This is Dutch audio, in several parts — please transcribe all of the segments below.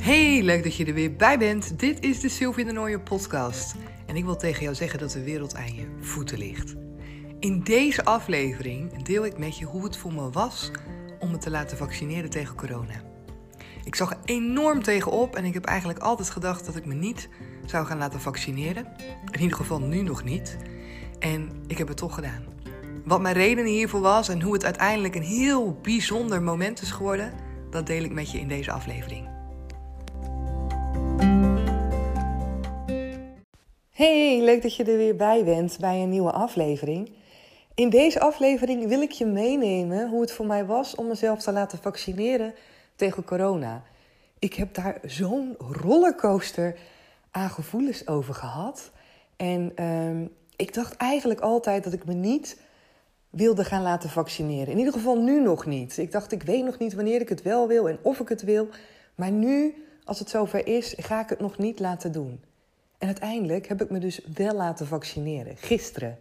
Hey, leuk dat je er weer bij bent. Dit is de Sylvie de Nooie podcast. En ik wil tegen jou zeggen dat de wereld aan je voeten ligt. In deze aflevering deel ik met je hoe het voor me was om me te laten vaccineren tegen corona. Ik zag er enorm tegenop en ik heb eigenlijk altijd gedacht dat ik me niet zou gaan laten vaccineren. In ieder geval nu nog niet. En ik heb het toch gedaan. Wat mijn reden hiervoor was en hoe het uiteindelijk een heel bijzonder moment is geworden, dat deel ik met je in deze aflevering. Hey, leuk dat je er weer bij bent bij een nieuwe aflevering. In deze aflevering wil ik je meenemen hoe het voor mij was om mezelf te laten vaccineren tegen corona. Ik heb daar zo'n rollercoaster aan gevoelens over gehad. En ehm, ik dacht eigenlijk altijd dat ik me niet wilde gaan laten vaccineren. In ieder geval nu nog niet. Ik dacht, ik weet nog niet wanneer ik het wel wil en of ik het wil. Maar nu, als het zover is, ga ik het nog niet laten doen. En uiteindelijk heb ik me dus wel laten vaccineren, gisteren.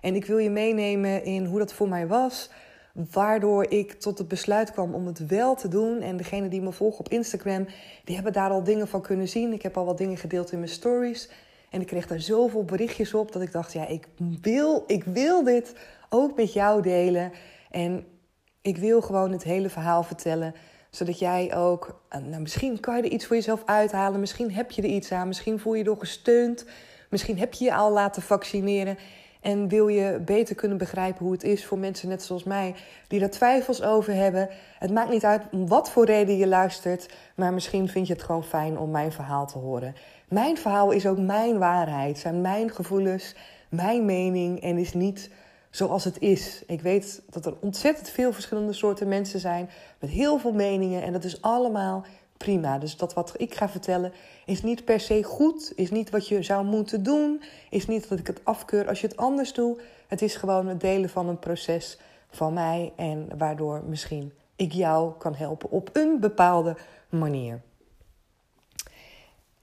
En ik wil je meenemen in hoe dat voor mij was, waardoor ik tot het besluit kwam om het wel te doen. En degene die me volgen op Instagram, die hebben daar al dingen van kunnen zien. Ik heb al wat dingen gedeeld in mijn stories. En ik kreeg daar zoveel berichtjes op dat ik dacht, ja, ik wil, ik wil dit ook met jou delen. En ik wil gewoon het hele verhaal vertellen zodat jij ook, nou, misschien kan je er iets voor jezelf uithalen. Misschien heb je er iets aan. Misschien voel je je door gesteund. Misschien heb je je al laten vaccineren. En wil je beter kunnen begrijpen hoe het is voor mensen net zoals mij, die er twijfels over hebben. Het maakt niet uit om wat voor reden je luistert, maar misschien vind je het gewoon fijn om mijn verhaal te horen. Mijn verhaal is ook mijn waarheid, zijn mijn gevoelens, mijn mening en is niet zoals het is. Ik weet dat er ontzettend veel verschillende soorten mensen zijn met heel veel meningen en dat is allemaal prima. Dus dat wat ik ga vertellen is niet per se goed, is niet wat je zou moeten doen, is niet dat ik het afkeur als je het anders doet. Het is gewoon het delen van een proces van mij en waardoor misschien ik jou kan helpen op een bepaalde manier.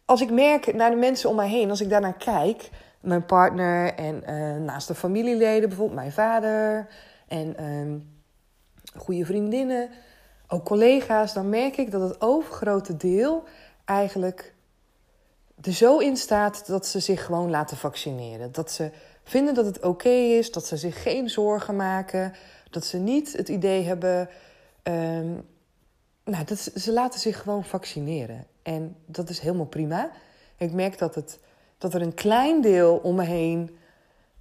Als ik merk naar de mensen om mij heen, als ik daarnaar kijk, mijn partner en uh, naast de familieleden, bijvoorbeeld mijn vader en uh, goede vriendinnen, ook collega's, dan merk ik dat het overgrote deel eigenlijk er zo in staat dat ze zich gewoon laten vaccineren. Dat ze vinden dat het oké is, dat ze zich geen zorgen maken, dat ze niet het idee hebben. Um, nou, dat ze laten zich gewoon vaccineren. En dat is helemaal prima. Ik merk dat het dat er een klein deel om me heen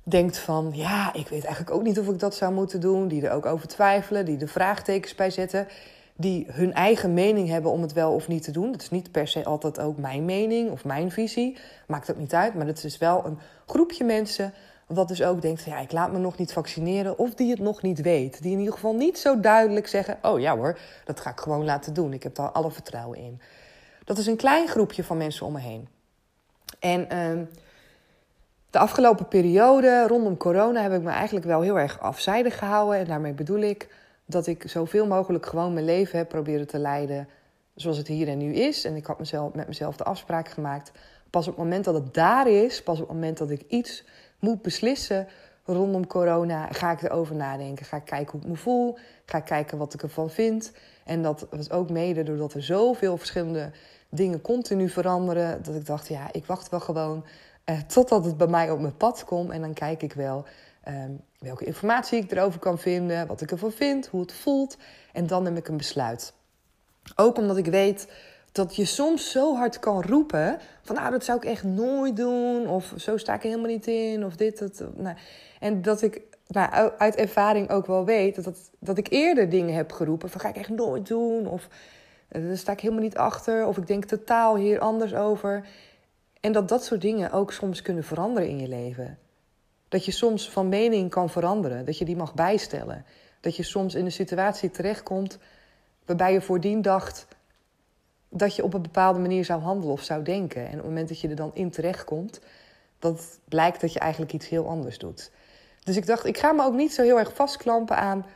denkt van... ja, ik weet eigenlijk ook niet of ik dat zou moeten doen. Die er ook over twijfelen, die er vraagtekens bij zetten... die hun eigen mening hebben om het wel of niet te doen. Dat is niet per se altijd ook mijn mening of mijn visie. Maakt ook niet uit, maar het is wel een groepje mensen... wat dus ook denkt van ja, ik laat me nog niet vaccineren... of die het nog niet weet. Die in ieder geval niet zo duidelijk zeggen... oh ja hoor, dat ga ik gewoon laten doen. Ik heb daar alle vertrouwen in. Dat is een klein groepje van mensen om me heen. En ehm, de afgelopen periode rondom corona heb ik me eigenlijk wel heel erg afzijdig gehouden. En daarmee bedoel ik dat ik zoveel mogelijk gewoon mijn leven heb proberen te leiden zoals het hier en nu is. En ik had mezelf, met mezelf de afspraak gemaakt. Pas op het moment dat het daar is, pas op het moment dat ik iets moet beslissen rondom corona, ga ik erover nadenken. Ga ik kijken hoe ik me voel. Ga ik kijken wat ik ervan vind. En dat was ook mede doordat er zoveel verschillende dingen continu veranderen. Dat ik dacht, ja, ik wacht wel gewoon uh, totdat het bij mij op mijn pad komt. En dan kijk ik wel ehm, welke informatie ik erover kan vinden, wat ik ervan vind, hoe het voelt. En dan neem ik een besluit. Ook omdat ik weet dat je soms zo hard kan roepen van nou, dat zou ik echt nooit doen. Of zo sta ik er helemaal niet in. Of dit, dat. Nou. En dat ik nou, uit ervaring ook wel weet dat, dat, dat ik eerder dingen heb geroepen van ga ik echt nooit doen. Of daar sta ik helemaal niet achter. Of ik denk totaal hier anders over. En dat dat soort dingen ook soms kunnen veranderen in je leven. Dat je soms van mening kan veranderen. Dat je die mag bijstellen. Dat je soms in een situatie terechtkomt waarbij je voordien dacht dat je op een bepaalde manier zou handelen of zou denken. En op het moment dat je er dan in terechtkomt, dat blijkt dat je eigenlijk iets heel anders doet. Dus ik dacht, ik ga me ook niet zo heel erg vastklampen aan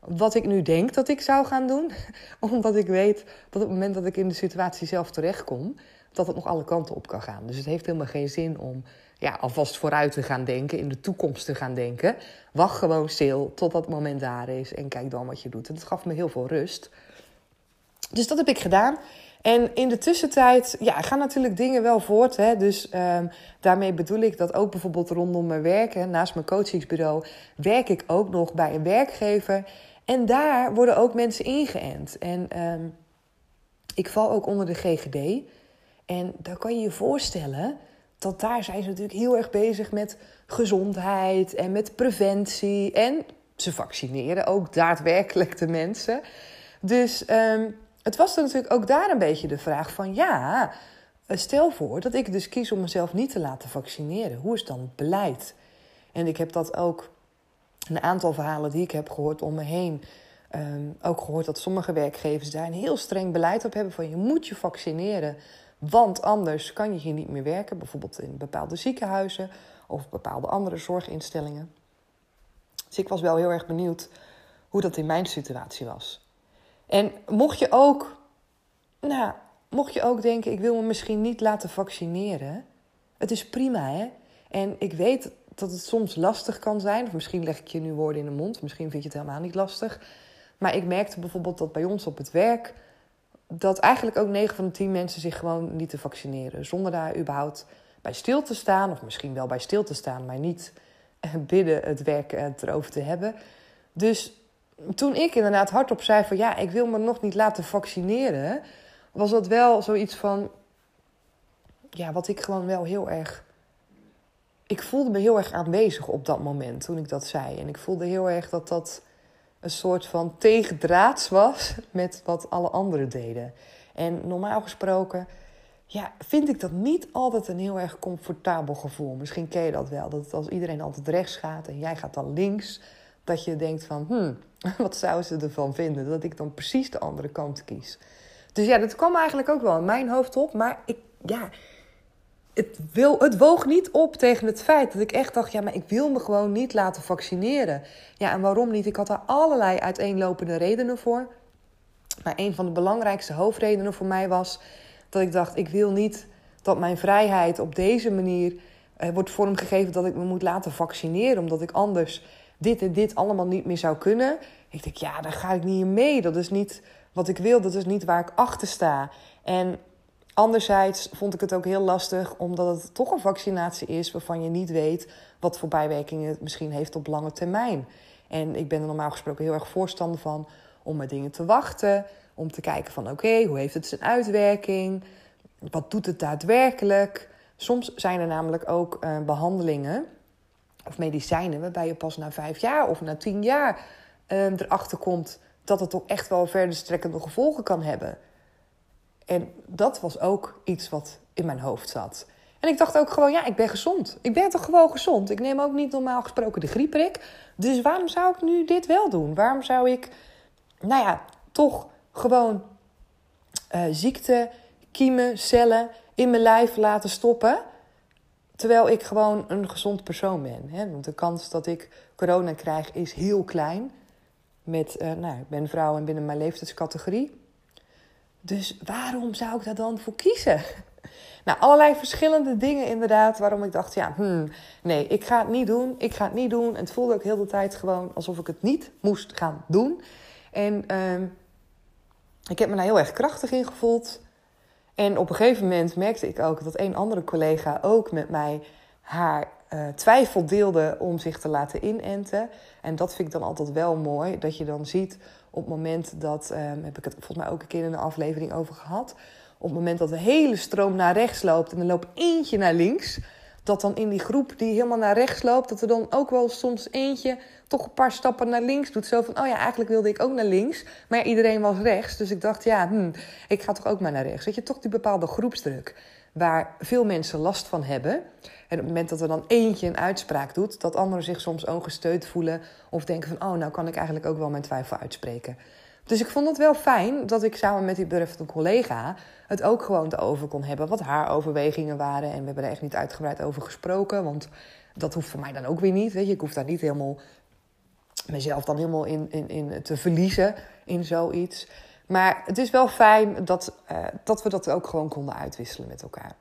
wat ik nu denk dat ik zou gaan doen. Omdat ik weet dat op het moment dat ik in de situatie zelf terechtkom, dat het nog alle kanten op kan gaan. Dus het heeft helemaal geen zin om ja, alvast vooruit te gaan denken, in de toekomst te gaan denken. Wacht gewoon stil tot dat moment daar is en kijk dan wat je doet. En dat gaf me heel veel rust. Dus dat heb ik gedaan. En in de tussentijd ja, gaan natuurlijk dingen wel voort. Hè? Dus ehm, daarmee bedoel ik dat ook bijvoorbeeld rondom mijn werken, naast mijn coachingsbureau, werk ik ook nog bij een werkgever. En daar worden ook mensen ingeënt. En ehm, ik val ook onder de GGD. En daar kan je je voorstellen dat daar zijn ze natuurlijk heel erg bezig met gezondheid en met preventie. En ze vaccineren ook daadwerkelijk de mensen. Dus um, het was dan natuurlijk ook daar een beetje de vraag van ja, stel voor dat ik dus kies om mezelf niet te laten vaccineren. Hoe is dan het beleid? En ik heb dat ook een aantal verhalen die ik heb gehoord om me heen. Um, ook gehoord dat sommige werkgevers daar een heel streng beleid op hebben van je moet je vaccineren, want anders kan je hier niet meer werken, bijvoorbeeld in bepaalde ziekenhuizen of bepaalde andere zorginstellingen. Dus ik was wel heel erg benieuwd hoe dat in mijn situatie was. En mocht je ook, nou, mocht je ook denken, ik wil me misschien niet laten vaccineren. Het is prima, hè? En ik weet dat het soms lastig kan zijn. Of misschien leg ik je nu woorden in de mond. Misschien vind je het helemaal niet lastig. Maar ik merkte bijvoorbeeld dat bij ons op het werk... dat eigenlijk ook 9 van de 10 mensen zich gewoon niet te vaccineren. Zonder daar überhaupt bij stil te staan. Of misschien wel bij stil te staan, maar niet binnen het werk erover te hebben. Dus toen ik inderdaad hardop zei van ja, ik wil me nog niet laten vaccineren, was dat wel zoiets van, ja, wat ik gewoon wel heel erg. Ik voelde me heel erg aanwezig op dat moment toen ik dat zei. En ik voelde heel erg dat dat een soort van tegendraads was met wat alle anderen deden. En normaal gesproken, ja, vind ik dat niet altijd een heel erg comfortabel gevoel. Misschien ken je dat wel. Dat als iedereen altijd rechts gaat en jij gaat dan links, dat je denkt van, hmm, wat zouden ze ervan vinden? Dat ik dan precies de andere kant kies. Dus ja, dat kwam eigenlijk ook wel in mijn hoofd op. Maar ik, ja, het, wil, het woog niet op tegen het feit dat ik echt dacht: ja, maar ik wil me gewoon niet laten vaccineren. Ja, en waarom niet? Ik had daar allerlei uiteenlopende redenen voor. Maar een van de belangrijkste hoofdredenen voor mij was dat ik dacht: ik wil niet dat mijn vrijheid op deze manier eh, wordt vormgegeven dat ik me moet laten vaccineren, omdat ik anders dit en dit allemaal niet meer zou kunnen. Ik denk, ja, daar ga ik niet mee. Dat is niet wat ik wil, dat is niet waar ik achter sta. En anderzijds vond ik het ook heel lastig, omdat het toch een vaccinatie is waarvan je niet weet wat voor bijwerkingen het misschien heeft op lange termijn. En ik ben er normaal gesproken heel erg voorstander van om met dingen te wachten. Om te kijken van oké, hoe heeft het zijn uitwerking? Wat doet het daadwerkelijk? Soms zijn er namelijk ook uh, behandelingen of medicijnen, waarbij je pas na vijf jaar of na tien jaar um, erachter komt dat het toch echt wel verder strekkende gevolgen kan hebben. En dat was ook iets wat in mijn hoofd zat. En ik dacht ook gewoon, ja, ik ben gezond. Ik ben toch gewoon gezond. Ik neem ook niet normaal gesproken de griepprik. Dus waarom zou ik nu dit wel doen? Waarom zou ik, nou ja, toch gewoon uh, ziekte, kiemen, cellen in mijn lijf laten stoppen? Terwijl ik gewoon een gezond persoon ben. Hè? Want de kans dat ik corona krijg is heel klein. Met, uh, nou, ik ben vrouw en binnen mijn leeftijdscategorie. Dus waarom zou ik daar dan voor kiezen? Nou, allerlei verschillende dingen inderdaad, waarom ik dacht, ja, hmm, nee, ik ga het niet doen, ik ga het niet doen. En het voelde ook heel de tijd gewoon alsof ik het niet moest gaan doen. En uh, ik heb me daar heel erg krachtig in gevoeld. En op een gegeven moment merkte ik ook dat een andere collega ook met mij haar uh, twijfel deelde om zich te laten inenten. En dat vind ik dan altijd wel mooi, dat je dan ziet op het moment dat, um, heb ik het volgens mij ook een keer in een aflevering over gehad, op het moment dat de hele stroom naar rechts loopt en er loopt eentje naar links, dat dan in die groep die helemaal naar rechts loopt, dat er dan ook wel soms eentje toch een paar stappen naar links doet. Zo van, oh ja, eigenlijk wilde ik ook naar links. Maar iedereen was rechts. Dus ik dacht, ja, hm, ik ga toch ook maar naar rechts. Weet je, toch die bepaalde groepsdruk. Waar veel mensen last van hebben. En op het moment dat er dan eentje een uitspraak doet, dat anderen zich soms ongesteund voelen. Of denken van, oh, nou kan ik eigenlijk ook wel mijn twijfel uitspreken. Dus ik vond het wel fijn dat ik samen met die betreffende collega het ook gewoon over kon hebben. Wat haar overwegingen waren. En we hebben er echt niet uitgebreid over gesproken. Want dat hoeft voor mij dan ook weer niet. Weet je, ik hoef daar niet helemaal mezelf dan helemaal in, in, in te verliezen in zoiets. Maar het is wel fijn dat, uh, dat we dat ook gewoon konden uitwisselen met elkaar.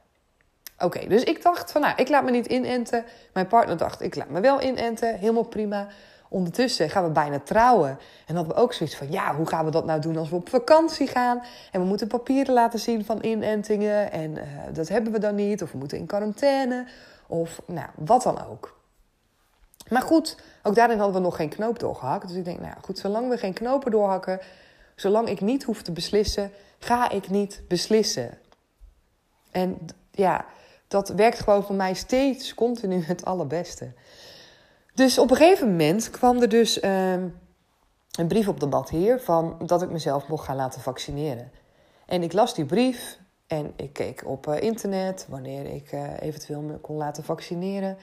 Oké, dus ik dacht van nou, ik laat me niet inenten. Mijn partner dacht, ik laat me wel inenten. Helemaal prima. ondertussen gaan we bijna trouwen. En hadden we ook zoiets van, ja, hoe gaan we dat nou doen als we op vakantie gaan? En we moeten papieren laten zien van inentingen. En eh, dat hebben we dan niet. Of we moeten in quarantaine. Of nou, wat dan ook. Maar goed, ook daarin hadden we nog geen knoop doorgehakt. Dus ik denk, nou goed, zolang we geen knopen doorhakken, zolang ik niet hoef te beslissen, ga ik niet beslissen. En ja, dat werkt gewoon voor mij steeds continu het allerbeste. Dus op een gegeven moment kwam er dus ehm, een brief op de bad hier van dat ik mezelf mocht gaan laten vaccineren. En ik las die brief en ik keek op eh, internet wanneer ik uh, eventueel me kon laten vaccineren.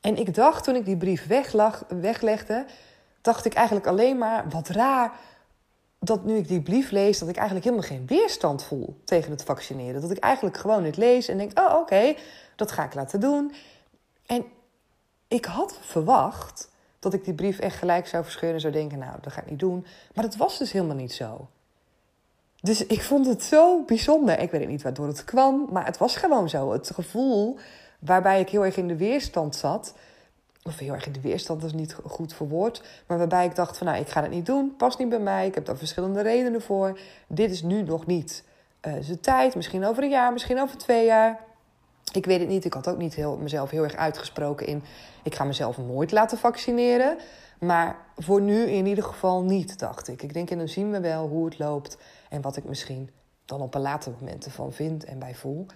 En ik dacht toen ik die brief weglag, weglegde, dacht ik eigenlijk alleen maar wat raar dat nu ik die brief lees, dat ik eigenlijk helemaal geen weerstand voel tegen het vaccineren. Dat ik eigenlijk gewoon het lees en denk, oh oké, dat ga ik laten doen. En ik had verwacht dat ik die brief echt gelijk zou verscheuren en zou denken, nou, dat ga ik niet doen. Maar dat was dus helemaal niet zo. Dus ik vond het zo bijzonder. Ik weet niet waardoor het kwam, maar het was gewoon zo. Het gevoel waarbij ik heel erg in de weerstand zat. Of heel erg in de weerstand, dat is niet goed verwoord. Maar waarbij ik dacht van nou, ik ga het niet doen. Past niet bij mij. Ik heb daar verschillende redenen voor. Dit is nu nog niet uh, zijn tijd. Misschien over een jaar, misschien over twee jaar. Ik weet het niet. Ik had ook niet heel, mezelf heel erg uitgesproken in... ik ga mezelf nooit laten vaccineren. Maar voor nu in ieder geval niet, dacht ik. Ik denk, en dan zien we wel hoe het loopt... en wat ik misschien dan op een later moment ervan vind en bij voel.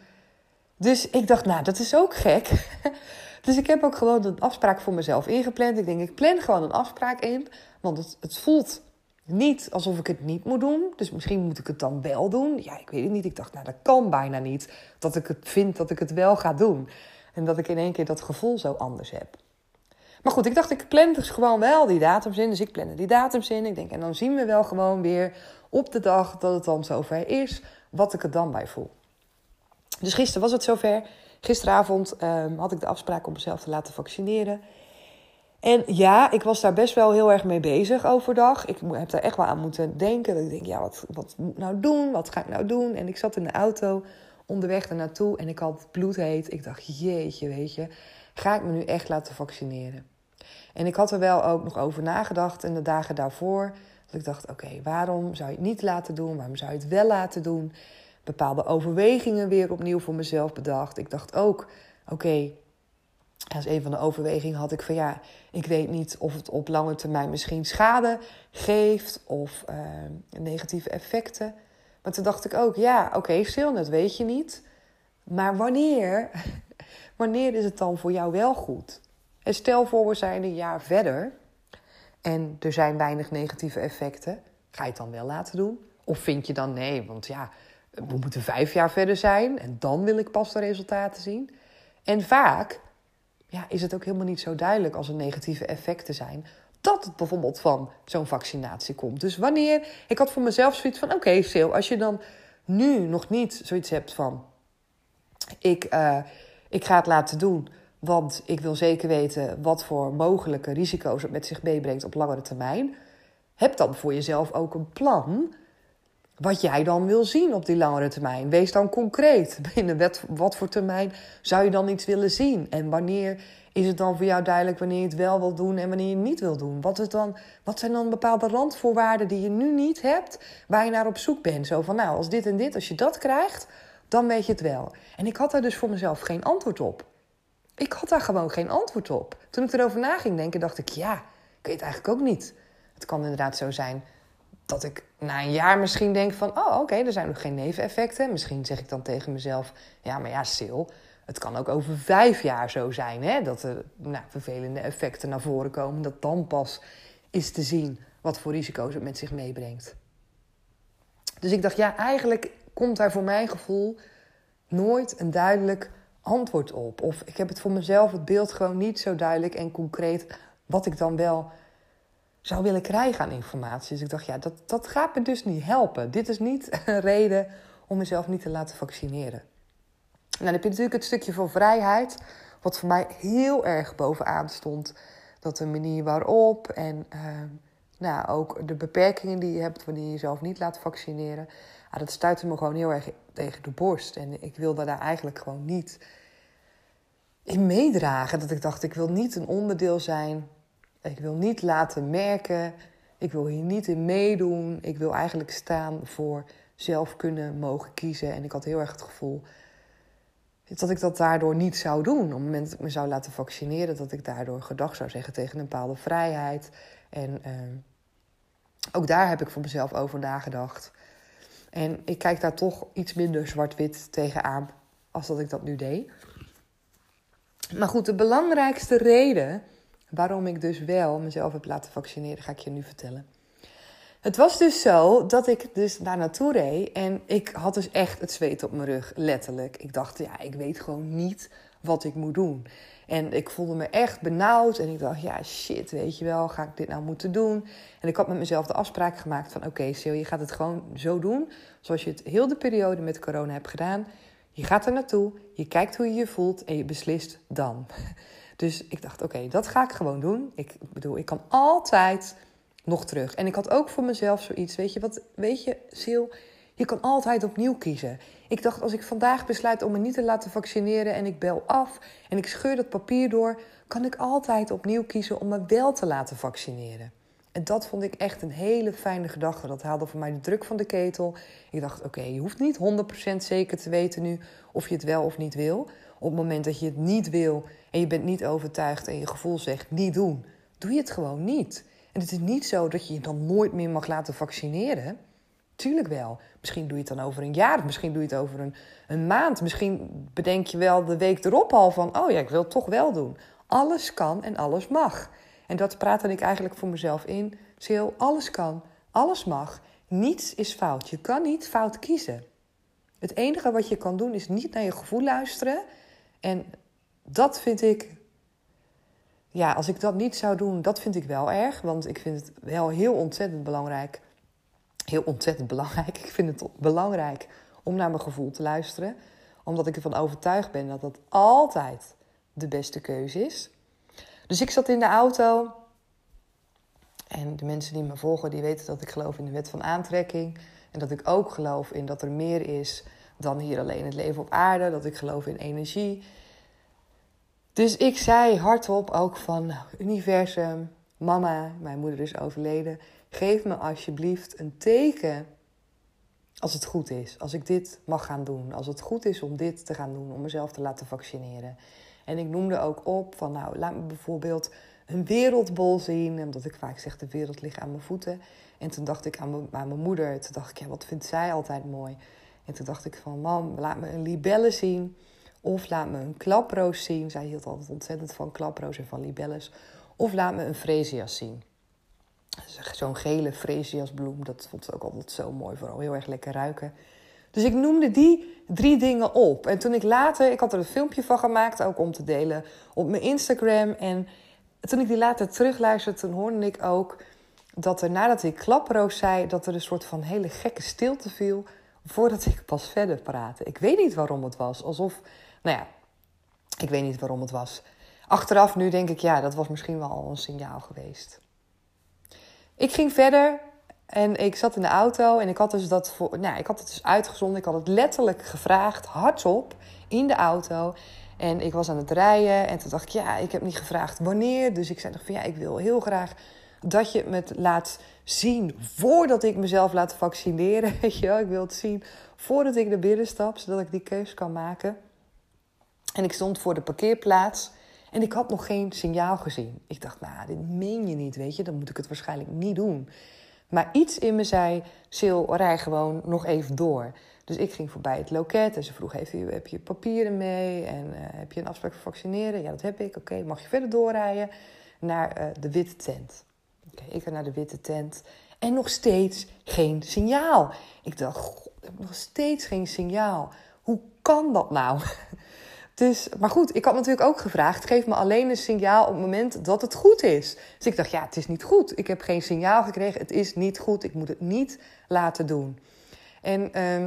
Dus ik dacht, nou, dat is ook gek. dus ik heb ook gewoon een afspraak voor mezelf ingepland. Ik denk, ik plan gewoon een afspraak in. Want het, het voelt niet alsof ik het niet moet doen. Dus misschien moet ik het dan wel doen. Ja, ik weet het niet. Ik dacht, nou, dat kan bijna niet. Dat ik het vind dat ik het wel ga doen. En dat ik in één keer dat gevoel zo anders heb. Maar goed, ik dacht, ik plan dus gewoon wel die datums in. Dus ik plande die datums in. Ik denk, en dan zien we wel gewoon weer op de dag dat het dan zover is, wat ik er dan bij voel. Dus gisteren was het zover. Gisteravond um, had ik de afspraak om mezelf te laten vaccineren. En ja, ik was daar best wel heel erg mee bezig overdag. Ik heb daar echt wel aan moeten denken. Dat ik denk, ja, wat, wat moet ik nou doen? Wat ga ik nou doen? En ik zat in de auto onderweg er naartoe en ik had bloedheet. Ik dacht, jeetje, weet je, ga ik me nu echt laten vaccineren? En ik had er wel ook nog over nagedacht in de dagen daarvoor. Dat ik dacht, oké, waarom zou je het niet laten doen? Waarom zou je het wel laten doen? Bepaalde overwegingen weer opnieuw voor mezelf bedacht. Ik dacht ook, oké, als een van de overwegingen had ik van ja, ik weet niet of het op lange termijn misschien schade geeft of uh, negatieve effecten. Maar toen dacht ik ook, ja, oké, okay, stil, dat weet je niet. Maar wanneer, wanneer is het dan voor jou wel goed? En stel voor, we zijn een jaar verder en er zijn weinig negatieve effecten. Ga je het dan wel laten doen? Of vind je dan nee, want ja, we moeten vijf jaar verder zijn en dan wil ik pas de resultaten zien. En vaak ja, is het ook helemaal niet zo duidelijk als er negatieve effecten zijn. Dat het bijvoorbeeld van zo'n vaccinatie komt. Dus wanneer. Ik had voor mezelf zoiets van: oké, okay, Sil, als je dan nu nog niet zoiets hebt van. Ik, uh, ik ga het laten doen, want ik wil zeker weten wat voor mogelijke risico's het met zich meebrengt op langere termijn. Heb dan voor jezelf ook een plan wat jij dan wil zien op die langere termijn. Wees dan concreet. Binnen wat voor termijn zou je dan iets willen zien? En wanneer is het dan voor jou duidelijk wanneer je het wel wil doen en wanneer je het niet wil doen? Wat, is dan, wat zijn dan bepaalde randvoorwaarden die je nu niet hebt, waar je naar op zoek bent? Zo van, nou, als dit en dit, als je dat krijgt, dan weet je het wel. En ik had daar dus voor mezelf geen antwoord op. Ik had daar gewoon geen antwoord op. Toen ik erover na ging denken, dacht ik, ja, ik weet eigenlijk ook niet. Het kan inderdaad zo zijn dat ik na een jaar misschien denk van... oh, oké, er zijn nog geen neveneffecten. Misschien zeg ik dan tegen mezelf... ja, maar ja, Sil, het kan ook over vijf jaar zo zijn... Hè, dat er nou, vervelende effecten naar voren komen. Dat dan pas is te zien wat voor risico's het met zich meebrengt. Dus ik dacht, ja, eigenlijk komt daar voor mijn gevoel... nooit een duidelijk antwoord op. Of ik heb het voor mezelf, het beeld gewoon niet zo duidelijk en concreet... wat ik dan wel zou willen krijgen aan informatie. Dus ik dacht, ja, dat, dat gaat me dus niet helpen. Dit is niet een reden om mezelf niet te laten vaccineren. Nou, dan heb je natuurlijk het stukje van vrijheid, wat voor mij heel erg bovenaan stond. Dat de manier waarop en uh, nou, ook de beperkingen die je hebt wanneer je jezelf niet laat vaccineren. Ah, dat stuitte me gewoon heel erg tegen de borst. En ik wilde daar eigenlijk gewoon niet in meedragen. Dat ik dacht, ik wil niet een onderdeel zijn Ik wil niet laten merken. Ik wil hier niet in meedoen. Ik wil eigenlijk staan voor zelf kunnen mogen kiezen. En ik had heel erg het gevoel dat ik dat daardoor niet zou doen. Op het moment dat ik me zou laten vaccineren, dat ik daardoor gedag zou zeggen tegen een bepaalde vrijheid. En uh, ook daar heb ik voor mezelf over nagedacht. En ik kijk daar toch iets minder zwart-wit tegenaan als dat ik dat nu deed. Maar goed, de belangrijkste reden waarom ik dus wel mezelf heb laten vaccineren, ga ik je nu vertellen. Het was dus zo dat ik dus daar naartoe reed en ik had dus echt het zweet op mijn rug, letterlijk. Ik dacht, ja, ik weet gewoon niet wat ik moet doen. En ik voelde me echt benauwd en ik dacht, ja, shit, weet je wel, ga ik dit nou moeten doen? En ik had met mezelf de afspraak gemaakt van, oké, Sil, je gaat het gewoon zo doen zoals je het heel de periode met corona hebt gedaan. Je gaat er naartoe, je kijkt hoe je je voelt en je beslist dan. Dus ik dacht, oké, dat ga ik gewoon doen. Ik bedoel, ik kan altijd nog terug. En ik had ook voor mezelf zoiets, weet je wat, weet je, Sil, je kan altijd opnieuw kiezen. Ik dacht, als ik vandaag besluit om me niet te laten vaccineren en ik bel af en ik scheur dat papier door, kan ik altijd opnieuw kiezen om me wel te laten vaccineren. En dat vond ik echt een hele fijne gedachte. Dat haalde voor mij de druk van de ketel. Ik dacht, oké, je hoeft niet 100% zeker te weten nu of je het wel of niet wil. Op het moment dat je het niet wil en je bent niet overtuigd en je gevoel zegt niet doen, doe je het gewoon niet. En het is niet zo dat je je dan nooit meer mag laten vaccineren. Tuurlijk wel. Misschien doe je het dan over een jaar, misschien doe je het over een, een maand. Misschien bedenk je wel de week erop al van: oh ja, ik wil het toch wel doen. Alles kan en alles mag. En dat praatte ik eigenlijk voor mezelf in. Sil, alles kan, alles mag. Niets is fout. Je kan niet fout kiezen. Het enige wat je kan doen is niet naar je gevoel luisteren. En dat vind ik. Ja, als ik dat niet zou doen, dat vind ik wel erg. Want ik vind het wel heel ontzettend belangrijk. Heel ontzettend belangrijk. Ik vind het belangrijk om naar mijn gevoel te luisteren. Omdat ik ervan overtuigd ben dat dat altijd de beste keuze is. Dus ik zat in de auto. En de mensen die me volgen, die weten dat ik geloof in de wet van aantrekking. En dat ik ook geloof in dat er meer is dan hier alleen het leven op aarde. Dat ik geloof in energie. Dus ik zei hardop ook van universum, mama, mijn moeder is overleden. Geef me alsjeblieft een teken als het goed is. Als ik dit mag gaan doen. Als het goed is om dit te gaan doen. Om mezelf te laten vaccineren. En ik noemde ook op van, nou, laat me bijvoorbeeld een wereldbol zien. Omdat ik vaak zeg, de wereld ligt aan mijn voeten. En toen dacht ik aan mijn, aan mijn moeder. Toen dacht ik, ja, wat vindt zij altijd mooi? En toen dacht ik van, mam, laat me een libelle zien. Of laat me een klaproos zien. Zij hield altijd ontzettend van klaproos en van libelles. Of laat me een freesias zien. Zo'n gele freesiasbloem, dat vond ze ook altijd zo mooi. Vooral heel erg lekker ruiken. Dus ik noemde die drie dingen op. En toen ik later, ik had er een filmpje van gemaakt, ook om te delen op mijn Instagram. En toen ik die later terugluisterde, toen hoorde ik ook dat er nadat ik klaproos zei, dat er een soort van hele gekke stilte viel voordat ik pas verder praatte. Ik weet niet waarom het was. Alsof, nou ja, ik weet niet waarom het was. Achteraf nu denk ik, ja, dat was misschien wel een signaal geweest. Ik ging verder en ik zat in de auto en ik had dus dat voor, nou, ik had het dus uitgezonden. Ik had het letterlijk gevraagd, hardop, in de auto. En ik was aan het rijden en toen dacht ik, ja, ik heb niet gevraagd wanneer. Dus ik zei nog van, ja, ik wil heel graag dat je me laat zien voordat ik mezelf laat vaccineren. Weet je wel, ik wil het zien voordat ik naar binnen stap, zodat ik die keus kan maken. En ik stond voor de parkeerplaats en ik had nog geen signaal gezien. Ik dacht, nou, dit meen je niet, weet je, dan moet ik het waarschijnlijk niet doen. Maar iets in me zei, Sil, rij gewoon nog even door. Dus ik ging voorbij het loket en ze vroeg, u, heb je papieren mee? En uh, heb je een afspraak voor vaccineren? Ja, dat heb ik. Oké, mag je verder doorrijden naar uh, de witte tent? Ik ga naar de witte tent. En nog steeds geen signaal. Ik dacht, god, nog steeds geen signaal. Hoe kan dat nou? Dus, maar goed, ik had natuurlijk ook gevraagd: geef me alleen een signaal op het moment dat het goed is. Dus ik dacht: ja, het is niet goed. Ik heb geen signaal gekregen. Het is niet goed. Ik moet het niet laten doen. En uh,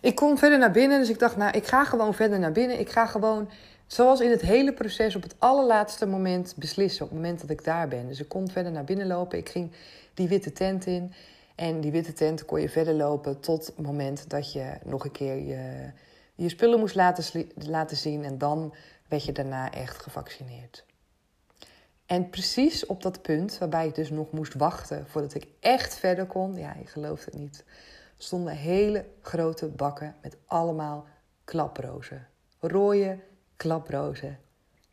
ik kom verder naar binnen. Dus ik dacht: nou, ik ga gewoon verder naar binnen. Ik ga gewoon, zoals in het hele proces, op het allerlaatste moment beslissen. Op het moment dat ik daar ben. Dus ik kon verder naar binnen lopen. Ik ging die witte tent in. En die witte tent kon je verder lopen tot het moment dat je nog een keer je je spullen moest laten, laten zien en dan werd je daarna echt gevaccineerd. En precies op dat punt, waarbij ik dus nog moest wachten voordat ik echt verder kon, ja, je gelooft het niet, stonden hele grote bakken met allemaal klaprozen. Rode klaprozen.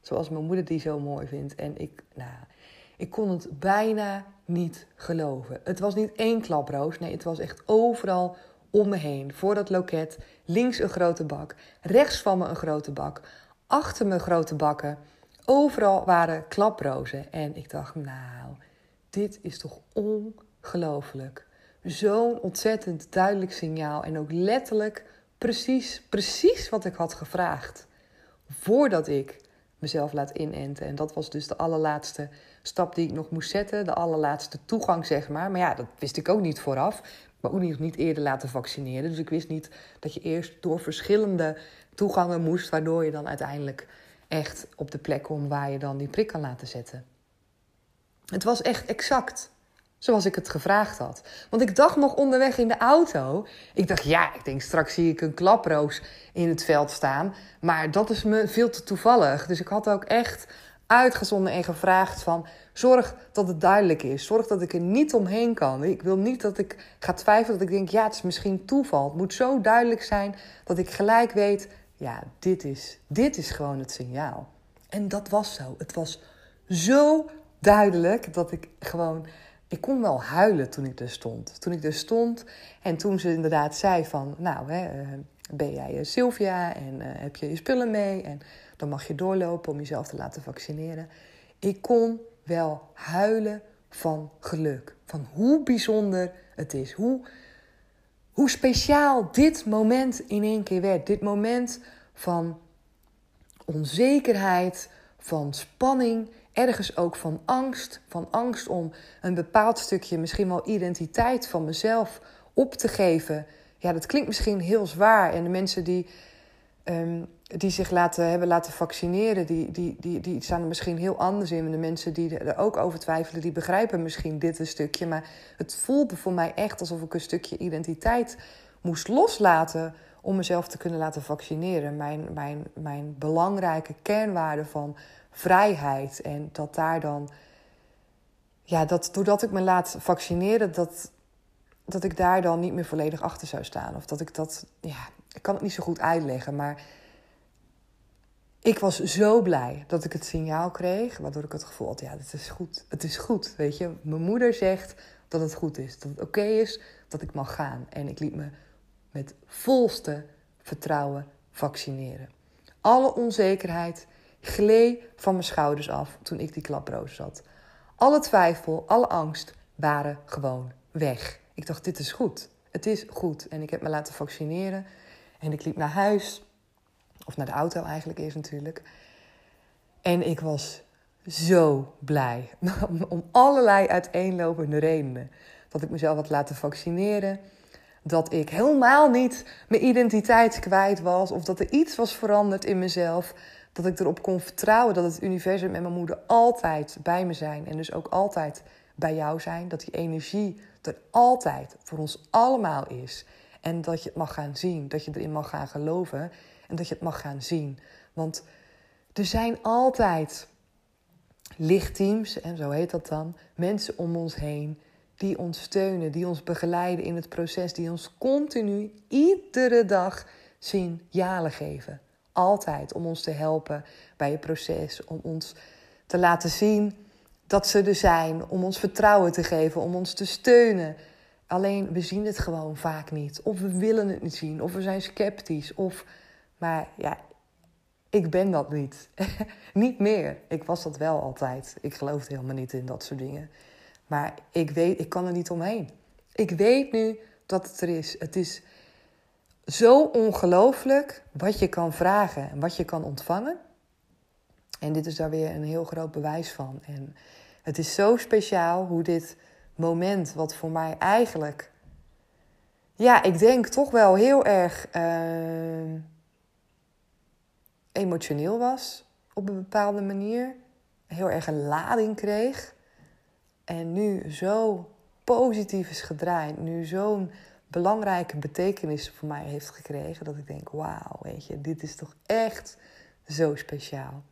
Zoals mijn moeder die zo mooi vindt. En ik, nou, ik kon het bijna niet geloven. Het was niet één klaproos, nee, het was echt overal om me heen. Voor dat loket, links een grote bak, rechts van me een grote bak, achter me grote bakken. Overal waren klaprozen. En ik dacht, nou, dit is toch ongelooflijk. Zo'n ontzettend duidelijk signaal. En ook letterlijk precies, precies wat ik had gevraagd. Voordat ik mezelf laat inenten. En dat was dus de allerlaatste stap die ik nog moest zetten. De allerlaatste toegang, zeg maar. Maar ja, dat wist ik ook niet vooraf. Maar ook niet, niet eerder laten vaccineren. Dus ik wist niet dat je eerst door verschillende toegangen moest. Waardoor je dan uiteindelijk echt op de plek komt waar je dan die prik kan laten zetten. Het was echt exact zoals ik het gevraagd had. Want ik dacht nog onderweg in de auto. Ik dacht, ja, ik denk straks zie ik een klaproos in het veld staan. Maar dat is me veel te toevallig. Dus ik had ook echt uitgezonden en gevraagd van... zorg dat het duidelijk is. Zorg dat ik er niet omheen kan. Ik wil niet dat ik ga twijfelen dat ik denk... ja, het is misschien toeval. Het moet zo duidelijk zijn dat ik gelijk weet... ja, dit is, dit is gewoon het signaal. En dat was zo. Het was zo duidelijk dat ik gewoon ik kon wel huilen toen ik er stond. Toen ik er stond en toen ze inderdaad zei van... nou, hè, eh, ben jij eh, Sylvia en eh, heb je je spullen mee... en dan mag je doorlopen om jezelf te laten vaccineren. Ik kon wel huilen van geluk. Van hoe bijzonder het is. Hoe, hoe speciaal dit moment in één keer werd. Dit moment van onzekerheid, van spanning ergens ook van angst. Van angst om een bepaald stukje, misschien wel identiteit van mezelf op te geven. Ja, dat klinkt misschien heel zwaar. En de mensen die, um, die zich laten, hebben laten vaccineren, die, die, die, die staan er misschien heel anders in. En de mensen die er ook over twijfelen, die begrijpen misschien dit een stukje. Maar het voelde voor mij echt alsof ik een stukje identiteit moest loslaten om mezelf te kunnen laten vaccineren. Mijn, mijn, mijn belangrijke kernwaarde van vrijheid. En dat daar dan, ja, dat doordat ik me laat vaccineren, dat, dat ik daar dan niet meer volledig achter zou staan. Of dat ik dat, ja, ik kan het niet zo goed uitleggen, maar ik was zo blij dat ik het signaal kreeg, waardoor ik het gevoel had, ja, het is goed. Het is goed, weet je. Mijn moeder zegt dat het goed is, dat het oké is, dat ik mag gaan. En ik liet me met volste vertrouwen vaccineren. Alle onzekerheid, gleed van mijn schouders af toen ik die klaproos zat. Alle twijfel, alle angst waren gewoon weg. Ik dacht, dit is goed. Het is goed. En ik heb me laten vaccineren. En ik liep naar huis. Of naar de auto eigenlijk eerst natuurlijk. En ik was zo blij. Om allerlei uiteenlopende redenen. Dat ik mezelf had laten vaccineren. Dat ik helemaal niet mijn identiteit kwijt was. Of dat er iets was veranderd in mezelf dat ik erop kon vertrouwen dat het universum en mijn moeder altijd bij me zijn. En dus ook altijd bij jou zijn. Dat die energie er altijd voor ons allemaal is. En dat je het mag gaan zien. Dat je erin mag gaan geloven. En dat je het mag gaan zien. Want er zijn altijd lichtteams, en zo heet dat dan, mensen om ons heen die ons steunen, die ons begeleiden in het proces, die ons continu iedere dag signalen geven altijd om ons te helpen bij het proces. Om ons te laten zien dat ze er zijn. Om ons vertrouwen te geven. Om ons te steunen. Alleen we zien het gewoon vaak niet. Of we willen het niet zien. Of we zijn sceptisch. Of, maar ja, ik ben dat niet. niet meer. Ik was dat wel altijd. Ik geloofde helemaal niet in dat soort dingen. Maar ik weet, ik kan er niet omheen. Ik weet nu dat het er is. Het is zo ongelooflijk wat je kan vragen en wat je kan ontvangen. En dit is daar weer een heel groot bewijs van. En het is zo speciaal hoe dit moment, wat voor mij eigenlijk, ja, ik denk toch wel heel erg uh, emotioneel was op een bepaalde manier. Heel erg een lading kreeg. En nu zo positief is gedraaid. Nu zo'n belangrijke betekenis voor mij heeft gekregen. Dat ik denk, wauw, weet je, dit is toch echt zo speciaal.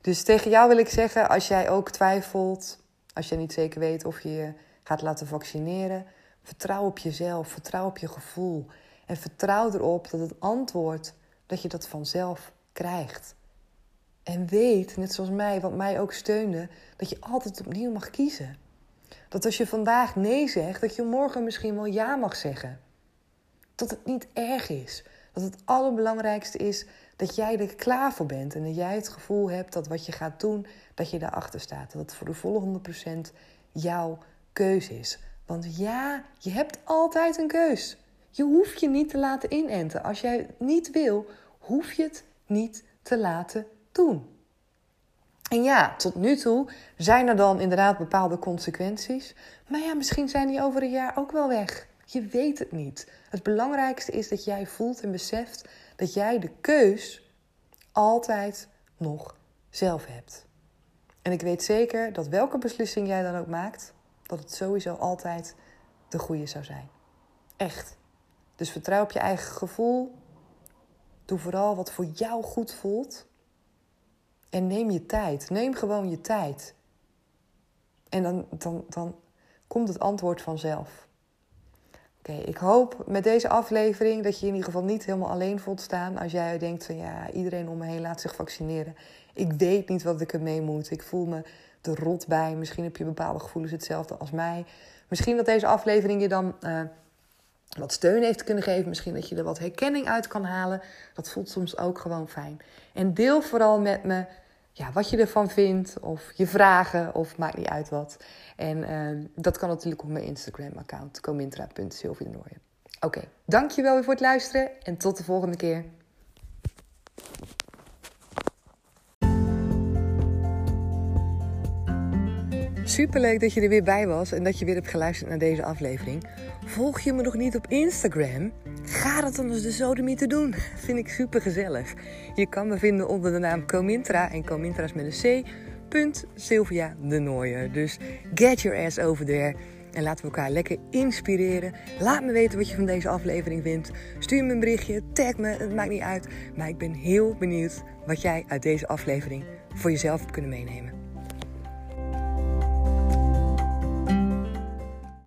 Dus tegen jou wil ik zeggen, als jij ook twijfelt, als je niet zeker weet of je je gaat laten vaccineren, vertrouw op jezelf, vertrouw op je gevoel. En vertrouw erop dat het antwoord, dat je dat vanzelf krijgt. En weet, net zoals mij, wat mij ook steunde, dat je altijd opnieuw mag kiezen. Dat als je vandaag nee zegt, dat je morgen misschien wel ja mag zeggen. Dat het niet erg is. Dat het allerbelangrijkste is dat jij er klaar voor bent. En dat jij het gevoel hebt dat wat je gaat doen, dat je daarachter staat. Dat het voor de volle 100% jouw keuze is. Want ja, je hebt altijd een keus. Je hoeft je niet te laten inenten. Als jij niet wil, hoef je het niet te laten En ja, tot nu toe zijn er dan inderdaad bepaalde consequenties. Maar ja, misschien zijn die over een jaar ook wel weg. Je weet het niet. Het belangrijkste is dat jij voelt en beseft dat jij de keus altijd nog zelf hebt. En ik weet zeker dat welke beslissing jij dan ook maakt, dat het sowieso altijd de goede zou zijn. Echt. Dus vertrouw op je eigen gevoel. Doe vooral wat voor jou goed voelt. En neem je tijd. Neem gewoon je tijd. En dan, dan, dan komt het antwoord vanzelf. Oké, ik hoop met deze aflevering dat je in ieder geval niet helemaal alleen voelt staan. Als jij denkt van ja, iedereen om me heen laat zich vaccineren. Ik weet niet wat ik ermee moet. Ik voel me er rot bij. Misschien heb je bepaalde gevoelens hetzelfde als mij. Misschien dat deze aflevering je dan uh, wat steun heeft kunnen geven. Misschien dat je er wat herkenning uit kan halen. Dat voelt soms ook gewoon fijn. En deel vooral met me ja, wat je ervan vindt. Of je vragen. Of maakt niet uit wat. En uh, dat kan natuurlijk op mijn Instagram-account. comintra.sylvienooyen. Oké, dankjewel weer voor het luisteren. En tot de volgende keer. Superleuk dat je er weer bij was en dat je weer hebt geluisterd naar deze aflevering. Volg je me nog niet op Instagram? Ga dat dan eens de sodemie te doen. Vind ik super gezellig. Je kan me vinden onder de naam Comintra en Comintra is met een C. Punt Sylvia de Nooier. Dus get your ass over there. En laten we elkaar lekker inspireren. Laat me weten wat je van deze aflevering vindt. Stuur me een berichtje, tag me, het maakt niet uit. Maar ik ben heel benieuwd wat jij uit deze aflevering voor jezelf hebt kunnen meenemen.